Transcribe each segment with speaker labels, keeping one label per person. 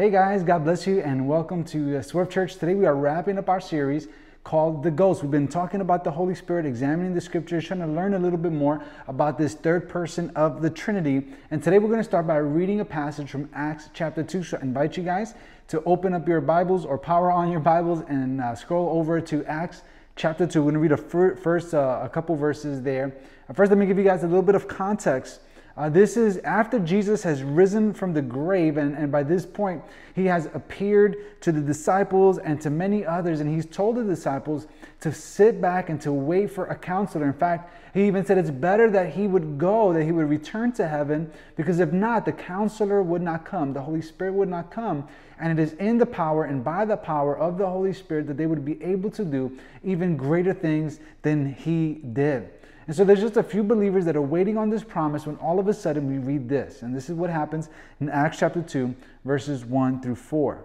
Speaker 1: Hey guys, God bless you and welcome to uh, Swerve Church. Today we are wrapping up our series called The Ghost. We've been talking about the Holy Spirit, examining the scriptures, trying to learn a little bit more about this third person of the Trinity. And today we're going to start by reading a passage from Acts chapter 2. So I invite you guys to open up your Bibles or power on your Bibles and uh, scroll over to Acts chapter 2. We're going to read a fir- first uh, a couple verses there. First, let me give you guys a little bit of context uh, this is after Jesus has risen from the grave, and, and by this point, he has appeared to the disciples and to many others, and he's told the disciples to sit back and to wait for a counselor. In fact, he even said it's better that he would go, that he would return to heaven, because if not, the counselor would not come, the Holy Spirit would not come. And it is in the power and by the power of the Holy Spirit that they would be able to do even greater things than he did. And so there's just a few believers that are waiting on this promise when all of a sudden we read this. And this is what happens in Acts chapter 2, verses 1 through 4.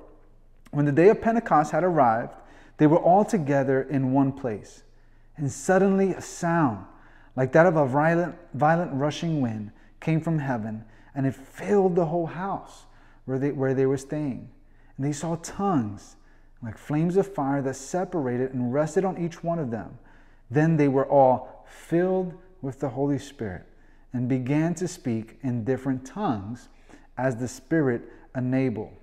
Speaker 1: When the day of Pentecost had arrived, they were all together in one place. And suddenly a sound, like that of a violent, violent rushing wind, came from heaven, and it filled the whole house where they, where they were staying. And they saw tongues like flames of fire that separated and rested on each one of them. Then they were all filled with the Holy Spirit and began to speak in different tongues as the Spirit enabled.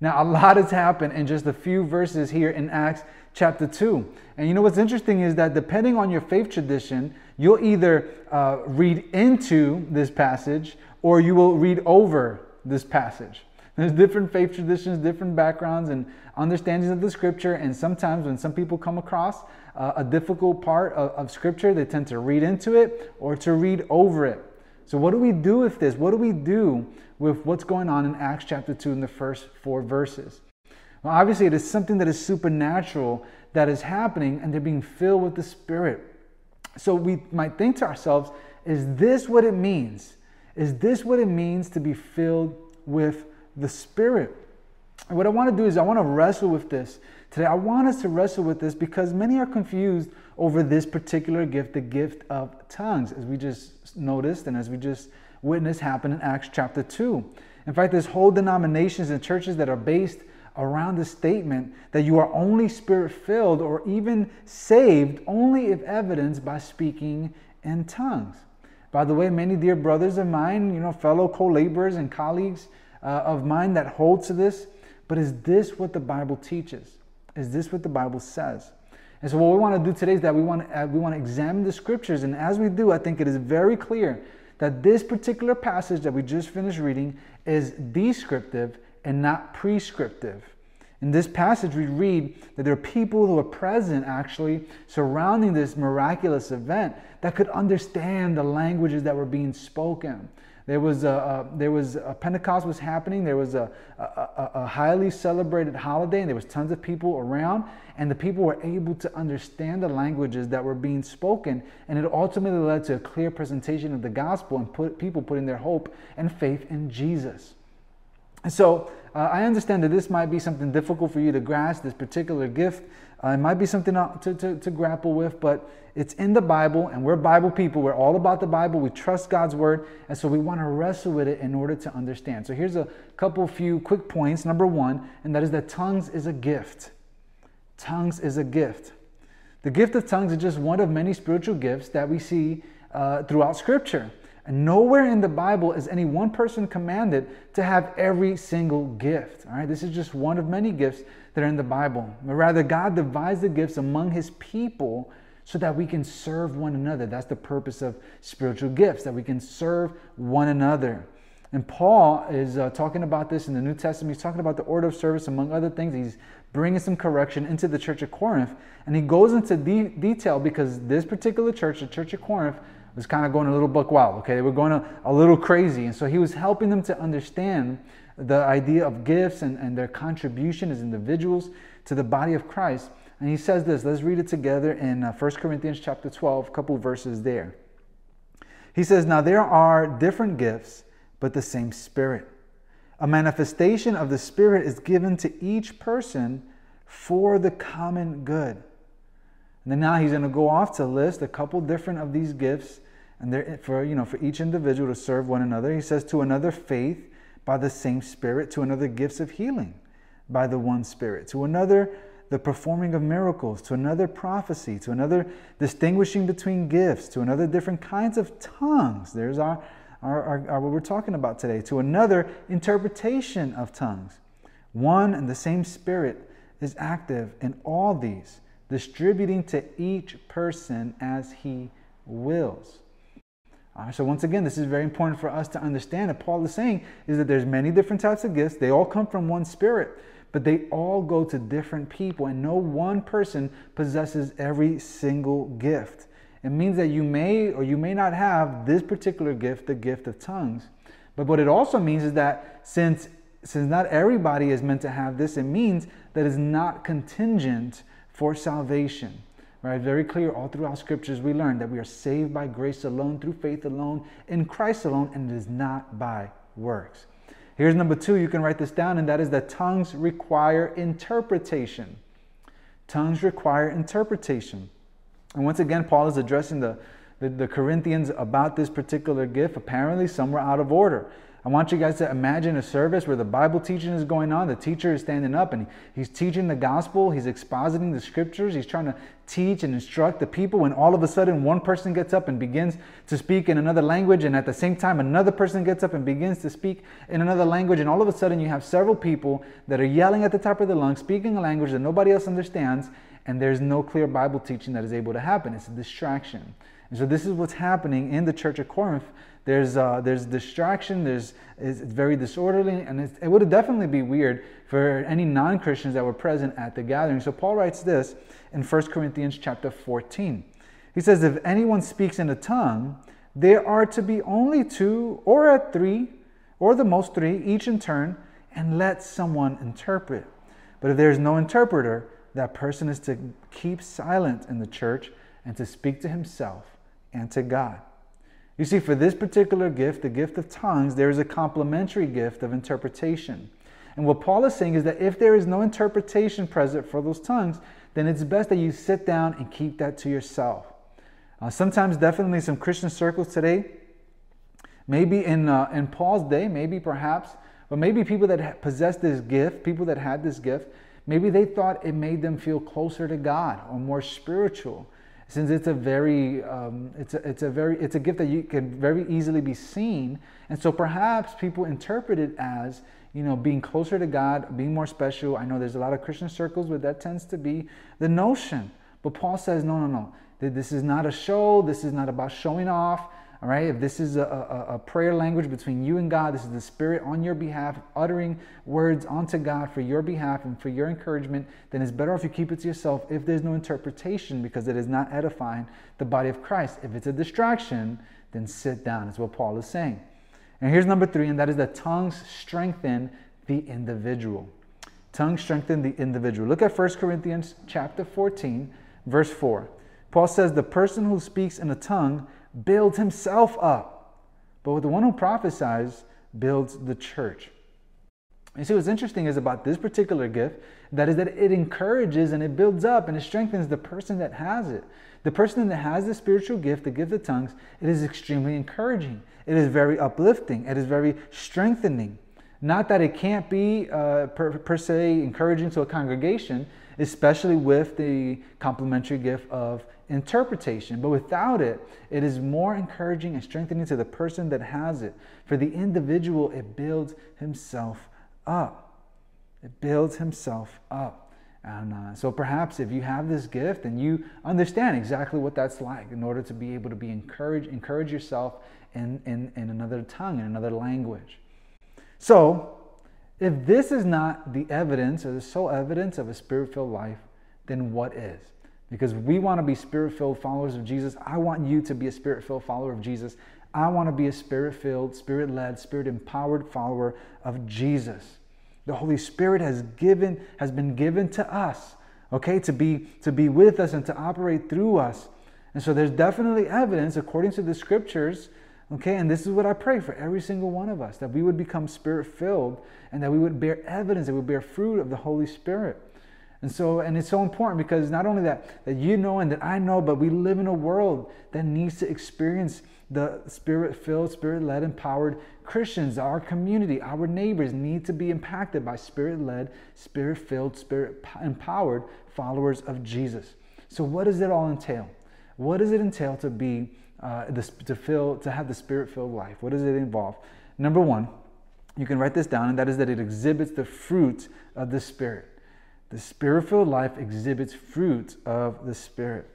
Speaker 1: Now, a lot has happened in just a few verses here in Acts chapter 2. And you know what's interesting is that depending on your faith tradition, you'll either uh, read into this passage or you will read over this passage. There's different faith traditions, different backgrounds, and understandings of the scripture. And sometimes when some people come across uh, a difficult part of, of scripture, they tend to read into it or to read over it. So, what do we do with this? What do we do with what's going on in Acts chapter 2 in the first four verses? Well, obviously, it is something that is supernatural that is happening, and they're being filled with the Spirit. So, we might think to ourselves, is this what it means? Is this what it means to be filled with the Spirit. And what I want to do is I want to wrestle with this today. I want us to wrestle with this because many are confused over this particular gift, the gift of tongues, as we just noticed and as we just witnessed happen in Acts chapter 2. In fact, there's whole denominations and churches that are based around the statement that you are only spirit filled or even saved only if evidenced by speaking in tongues. By the way, many dear brothers of mine, you know, fellow co laborers and colleagues, uh, of mine that hold to this. But is this what the Bible teaches? Is this what the Bible says? And so, what we want to do today is that we want to, uh, we want to examine the scriptures. And as we do, I think it is very clear that this particular passage that we just finished reading is descriptive and not prescriptive. In this passage, we read that there are people who are present actually surrounding this miraculous event that could understand the languages that were being spoken. There was a, a, there was a Pentecost was happening. There was a, a, a highly celebrated holiday, and there was tons of people around, and the people were able to understand the languages that were being spoken, and it ultimately led to a clear presentation of the gospel and put people putting their hope and faith in Jesus. And so uh, I understand that this might be something difficult for you to grasp, this particular gift. Uh, it might be something to, to, to grapple with, but it's in the Bible, and we're Bible people. We're all about the Bible. We trust God's word, and so we want to wrestle with it in order to understand. So here's a couple few quick points. Number one, and that is that tongues is a gift. Tongues is a gift. The gift of tongues is just one of many spiritual gifts that we see uh, throughout Scripture. And nowhere in the Bible is any one person commanded to have every single gift. All right, this is just one of many gifts that are in the Bible. But rather, God divides the gifts among His people so that we can serve one another. That's the purpose of spiritual gifts, that we can serve one another. And Paul is uh, talking about this in the New Testament. He's talking about the order of service, among other things. He's bringing some correction into the church of Corinth. And he goes into de- detail because this particular church, the church of Corinth, was kind of going a little buck wild, okay? They were going a, a little crazy. And so he was helping them to understand the idea of gifts and, and their contribution as individuals to the body of Christ. And he says this, let's read it together in uh, 1 Corinthians chapter 12, a couple verses there. He says, Now there are different gifts, but the same Spirit. A manifestation of the Spirit is given to each person for the common good. And then now he's going to go off to list a couple different of these gifts and they're for you know for each individual to serve one another. He says to another faith by the same Spirit, to another, gifts of healing by the one Spirit, to another, the performing of miracles, to another, prophecy, to another, distinguishing between gifts, to another, different kinds of tongues. There's our, our, our, our what we're talking about today, to another, interpretation of tongues. One and the same Spirit is active in all these, distributing to each person as he wills. So once again, this is very important for us to understand that Paul is saying is that there's many different types of gifts. They all come from one spirit, but they all go to different people, and no one person possesses every single gift. It means that you may or you may not have this particular gift, the gift of tongues. But what it also means is that since since not everybody is meant to have this, it means that it's not contingent for salvation. Right? Very clear all throughout scriptures we learn that we are saved by grace alone, through faith alone, in Christ alone, and it is not by works. Here's number two, you can write this down, and that is that tongues require interpretation. Tongues require interpretation. And once again, Paul is addressing the, the, the Corinthians about this particular gift. Apparently, some were out of order. I want you guys to imagine a service where the Bible teaching is going on. The teacher is standing up and he's teaching the gospel. He's expositing the scriptures. He's trying to teach and instruct the people. And all of a sudden, one person gets up and begins to speak in another language. And at the same time, another person gets up and begins to speak in another language. And all of a sudden, you have several people that are yelling at the top of their lungs, speaking a language that nobody else understands. And there's no clear Bible teaching that is able to happen. It's a distraction. And so, this is what's happening in the church of Corinth there's uh, there's distraction. There's it's very disorderly, and it would definitely be weird for any non-Christians that were present at the gathering. So Paul writes this in 1 Corinthians chapter 14. He says, "If anyone speaks in a tongue, there are to be only two or at three, or the most three, each in turn, and let someone interpret. But if there is no interpreter, that person is to keep silent in the church and to speak to himself and to God." You see, for this particular gift, the gift of tongues, there is a complementary gift of interpretation. And what Paul is saying is that if there is no interpretation present for those tongues, then it's best that you sit down and keep that to yourself. Uh, sometimes, definitely, some Christian circles today, maybe in, uh, in Paul's day, maybe perhaps, but maybe people that possessed this gift, people that had this gift, maybe they thought it made them feel closer to God or more spiritual since it's a very um, it's a, it's a very it's a gift that you can very easily be seen. And so perhaps people interpret it as you know being closer to god being more special. I know there's a lot of christian circles where that tends to be the notion. But paul says no no no. This is not a show. This is not about showing off all right, if this is a, a, a, prayer language between you and God, this is the Spirit on your behalf, uttering words onto God for your behalf and for your encouragement, then it's better if you keep it to yourself if there's no interpretation because it is not edifying the body of Christ. If it's a distraction, then sit down, is what Paul is saying. And here's number three, and that is that tongues strengthen the individual. Tongues strengthen the individual. Look at 1 Corinthians chapter 14, verse 4. Paul says, The person who speaks in a tongue builds himself up, but the one who prophesies builds the church. You see, what's interesting is about this particular gift that is that it encourages and it builds up and it strengthens the person that has it. The person that has the spiritual gift, the gift of tongues, it is extremely encouraging. It is very uplifting. It is very strengthening. Not that it can't be uh, per, per se encouraging to a congregation, especially with the complementary gift of interpretation. But without it, it is more encouraging and strengthening to the person that has it. For the individual, it builds himself up. It builds himself up. And uh, so perhaps if you have this gift and you understand exactly what that's like in order to be able to be encouraged, encourage yourself in, in, in another tongue, in another language. So if this is not the evidence or the sole evidence of a spirit filled life, then what is? because we want to be spirit filled followers of Jesus. I want you to be a spirit filled follower of Jesus. I want to be a spirit filled, spirit led, spirit empowered follower of Jesus. The Holy Spirit has given has been given to us, okay, to be to be with us and to operate through us. And so there's definitely evidence according to the scriptures, okay, and this is what I pray for every single one of us that we would become spirit filled and that we would bear evidence, that we would bear fruit of the Holy Spirit. And so, and it's so important because not only that, that you know and that I know, but we live in a world that needs to experience the spirit filled, spirit led, empowered Christians, our community, our neighbors need to be impacted by spirit led, spirit filled, spirit empowered followers of Jesus. So, what does it all entail? What does it entail to be, uh, the, to, fill, to have the spirit filled life? What does it involve? Number one, you can write this down, and that is that it exhibits the fruit of the Spirit. The spirit filled life exhibits fruit of the Spirit.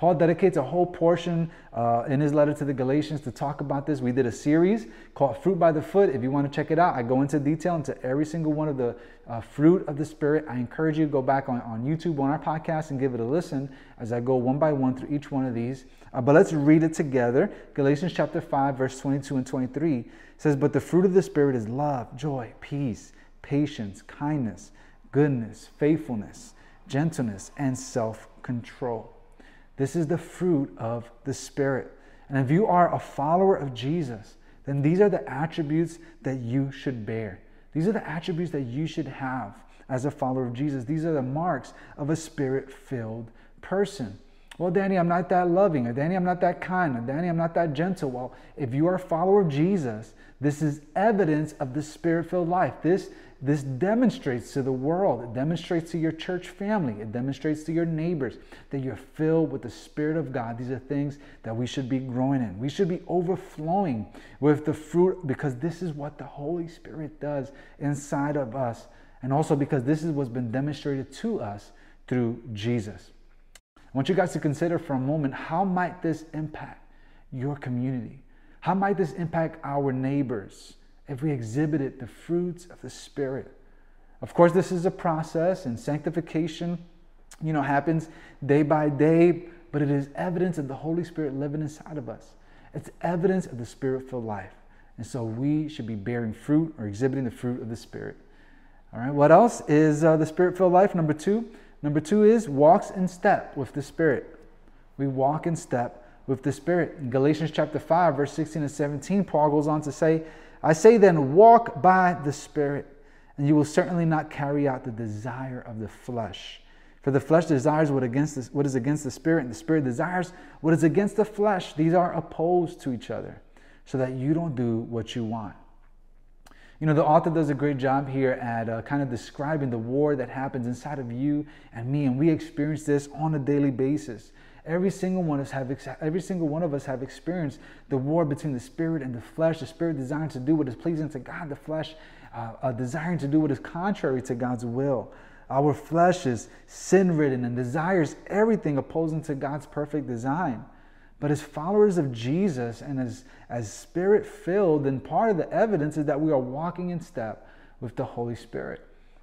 Speaker 1: Paul dedicates a whole portion uh, in his letter to the Galatians to talk about this. We did a series called Fruit by the Foot. If you want to check it out, I go into detail into every single one of the uh, fruit of the Spirit. I encourage you to go back on, on YouTube on our podcast and give it a listen as I go one by one through each one of these. Uh, but let's read it together. Galatians chapter 5, verse 22 and 23 says, But the fruit of the Spirit is love, joy, peace, patience, kindness, goodness, faithfulness, gentleness, and self control. This is the fruit of the Spirit. And if you are a follower of Jesus, then these are the attributes that you should bear. These are the attributes that you should have as a follower of Jesus. These are the marks of a spirit filled person. Well, Danny, I'm not that loving. Or Danny, I'm not that kind. Or Danny, I'm not that gentle. Well, if you are a follower of Jesus, this is evidence of the spirit filled life. This this demonstrates to the world, it demonstrates to your church family, it demonstrates to your neighbors that you're filled with the Spirit of God. These are things that we should be growing in. We should be overflowing with the fruit because this is what the Holy Spirit does inside of us. And also because this is what's been demonstrated to us through Jesus. I want you guys to consider for a moment how might this impact your community? How might this impact our neighbors? if we exhibited the fruits of the Spirit. Of course, this is a process, and sanctification, you know, happens day by day, but it is evidence of the Holy Spirit living inside of us. It's evidence of the Spirit filled life. And so we should be bearing fruit or exhibiting the fruit of the Spirit. All right, what else is uh, the Spirit filled life? Number two. Number two is walks in step with the Spirit. We walk in step with the Spirit. In Galatians chapter 5, verse 16 and 17, Paul goes on to say, I say then, walk by the Spirit, and you will certainly not carry out the desire of the flesh. For the flesh desires what, against the, what is against the Spirit, and the Spirit desires what is against the flesh. These are opposed to each other, so that you don't do what you want. You know, the author does a great job here at uh, kind of describing the war that happens inside of you and me, and we experience this on a daily basis. Every single one of us have every single one of us have experienced the war between the spirit and the flesh. The spirit desiring to do what is pleasing to God, the flesh uh, uh, desiring to do what is contrary to God's will. Our flesh is sin ridden and desires everything opposing to God's perfect design. But as followers of Jesus and as, as spirit filled, then part of the evidence is that we are walking in step with the Holy Spirit.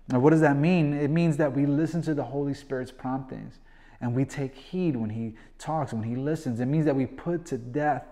Speaker 1: Now, what does that mean? It means that we listen to the Holy Spirit's promptings and we take heed when he talks, when he listens. It means that we put to death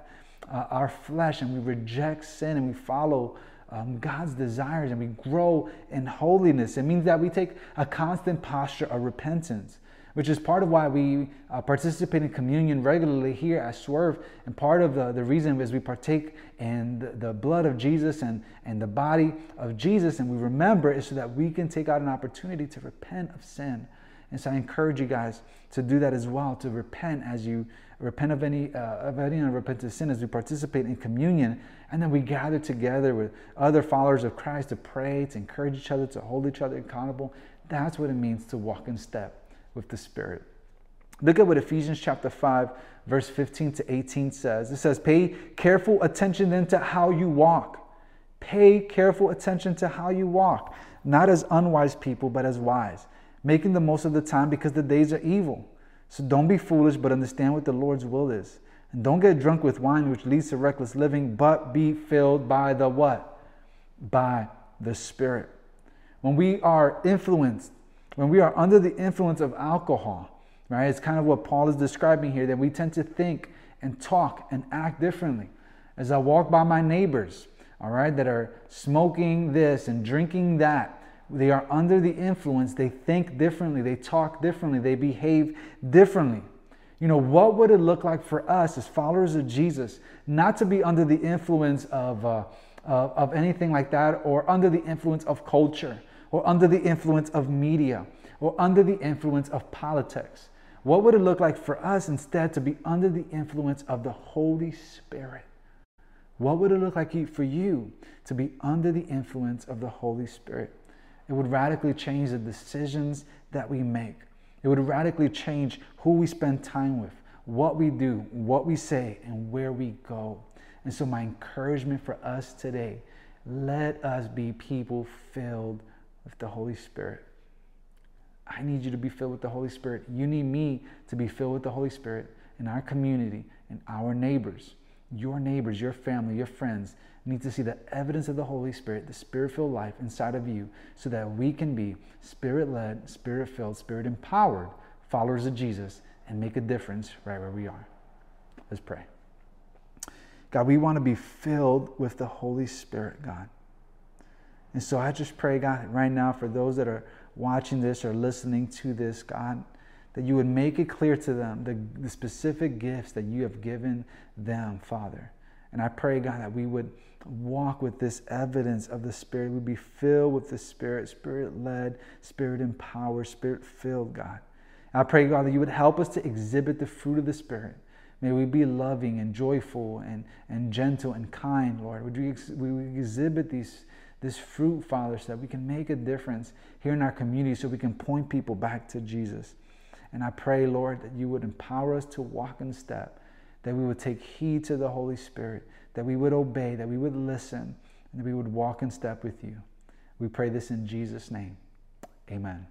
Speaker 1: uh, our flesh and we reject sin and we follow um, God's desires and we grow in holiness. It means that we take a constant posture of repentance, which is part of why we uh, participate in communion regularly here at Swerve. And part of the, the reason is we partake in the, the blood of Jesus and, and the body of Jesus, and we remember is so that we can take out an opportunity to repent of sin and so I encourage you guys to do that as well, to repent as you repent of any uh, of any unrepentant sin as we participate in communion, and then we gather together with other followers of Christ to pray, to encourage each other, to hold each other accountable. That's what it means to walk in step with the Spirit. Look at what Ephesians chapter 5, verse 15 to 18 says. It says, Pay careful attention then to how you walk. Pay careful attention to how you walk, not as unwise people, but as wise making the most of the time because the days are evil. So don't be foolish, but understand what the Lord's will is. And don't get drunk with wine, which leads to reckless living, but be filled by the what? By the Spirit. When we are influenced, when we are under the influence of alcohol, right? It's kind of what Paul is describing here that we tend to think and talk and act differently. As I walk by my neighbors, all right, that are smoking this and drinking that, they are under the influence, they think differently, they talk differently, they behave differently. You know, what would it look like for us as followers of Jesus not to be under the influence of, uh, of, of anything like that, or under the influence of culture, or under the influence of media, or under the influence of politics? What would it look like for us instead to be under the influence of the Holy Spirit? What would it look like for you to be under the influence of the Holy Spirit? It would radically change the decisions that we make. It would radically change who we spend time with, what we do, what we say, and where we go. And so, my encouragement for us today let us be people filled with the Holy Spirit. I need you to be filled with the Holy Spirit. You need me to be filled with the Holy Spirit in our community and our neighbors. Your neighbors, your family, your friends need to see the evidence of the Holy Spirit, the spirit filled life inside of you, so that we can be spirit led, spirit filled, spirit empowered followers of Jesus and make a difference right where we are. Let's pray. God, we want to be filled with the Holy Spirit, God. And so I just pray, God, right now for those that are watching this or listening to this, God, that you would make it clear to them the, the specific gifts that you have given them, Father. And I pray, God, that we would walk with this evidence of the Spirit. We'd be filled with the Spirit, Spirit led, Spirit empowered, Spirit filled, God. And I pray, God, that you would help us to exhibit the fruit of the Spirit. May we be loving and joyful and, and gentle and kind, Lord. Would we, ex- we exhibit these, this fruit, Father, so that we can make a difference here in our community, so we can point people back to Jesus. And I pray, Lord, that you would empower us to walk in step, that we would take heed to the Holy Spirit, that we would obey, that we would listen, and that we would walk in step with you. We pray this in Jesus' name. Amen.